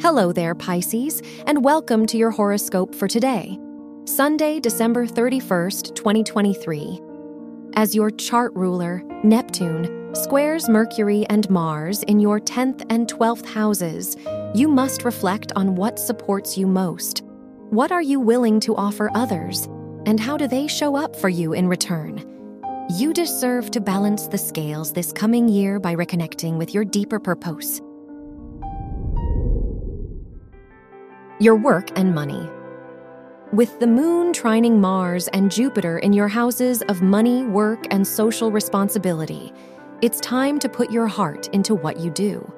Hello there, Pisces, and welcome to your horoscope for today, Sunday, December 31st, 2023. As your chart ruler, Neptune, squares Mercury and Mars in your 10th and 12th houses, you must reflect on what supports you most. What are you willing to offer others? And how do they show up for you in return? You deserve to balance the scales this coming year by reconnecting with your deeper purpose. Your work and money. With the moon trining Mars and Jupiter in your houses of money, work, and social responsibility, it's time to put your heart into what you do.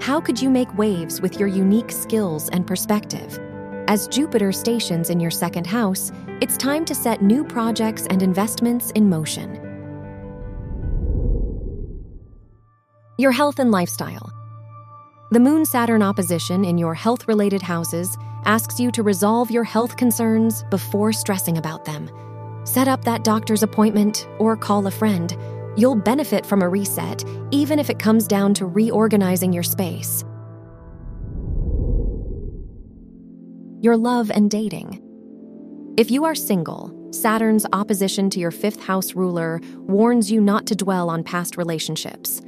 How could you make waves with your unique skills and perspective? As Jupiter stations in your second house, it's time to set new projects and investments in motion. Your health and lifestyle. The Moon Saturn opposition in your health related houses asks you to resolve your health concerns before stressing about them. Set up that doctor's appointment or call a friend. You'll benefit from a reset, even if it comes down to reorganizing your space. Your love and dating. If you are single, Saturn's opposition to your fifth house ruler warns you not to dwell on past relationships.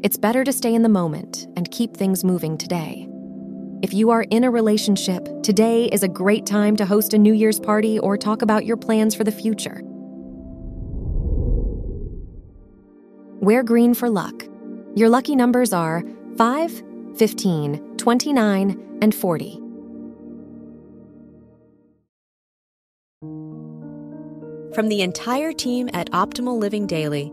It's better to stay in the moment and keep things moving today. If you are in a relationship, today is a great time to host a New Year's party or talk about your plans for the future. Wear green for luck. Your lucky numbers are 5, 15, 29, and 40. From the entire team at Optimal Living Daily,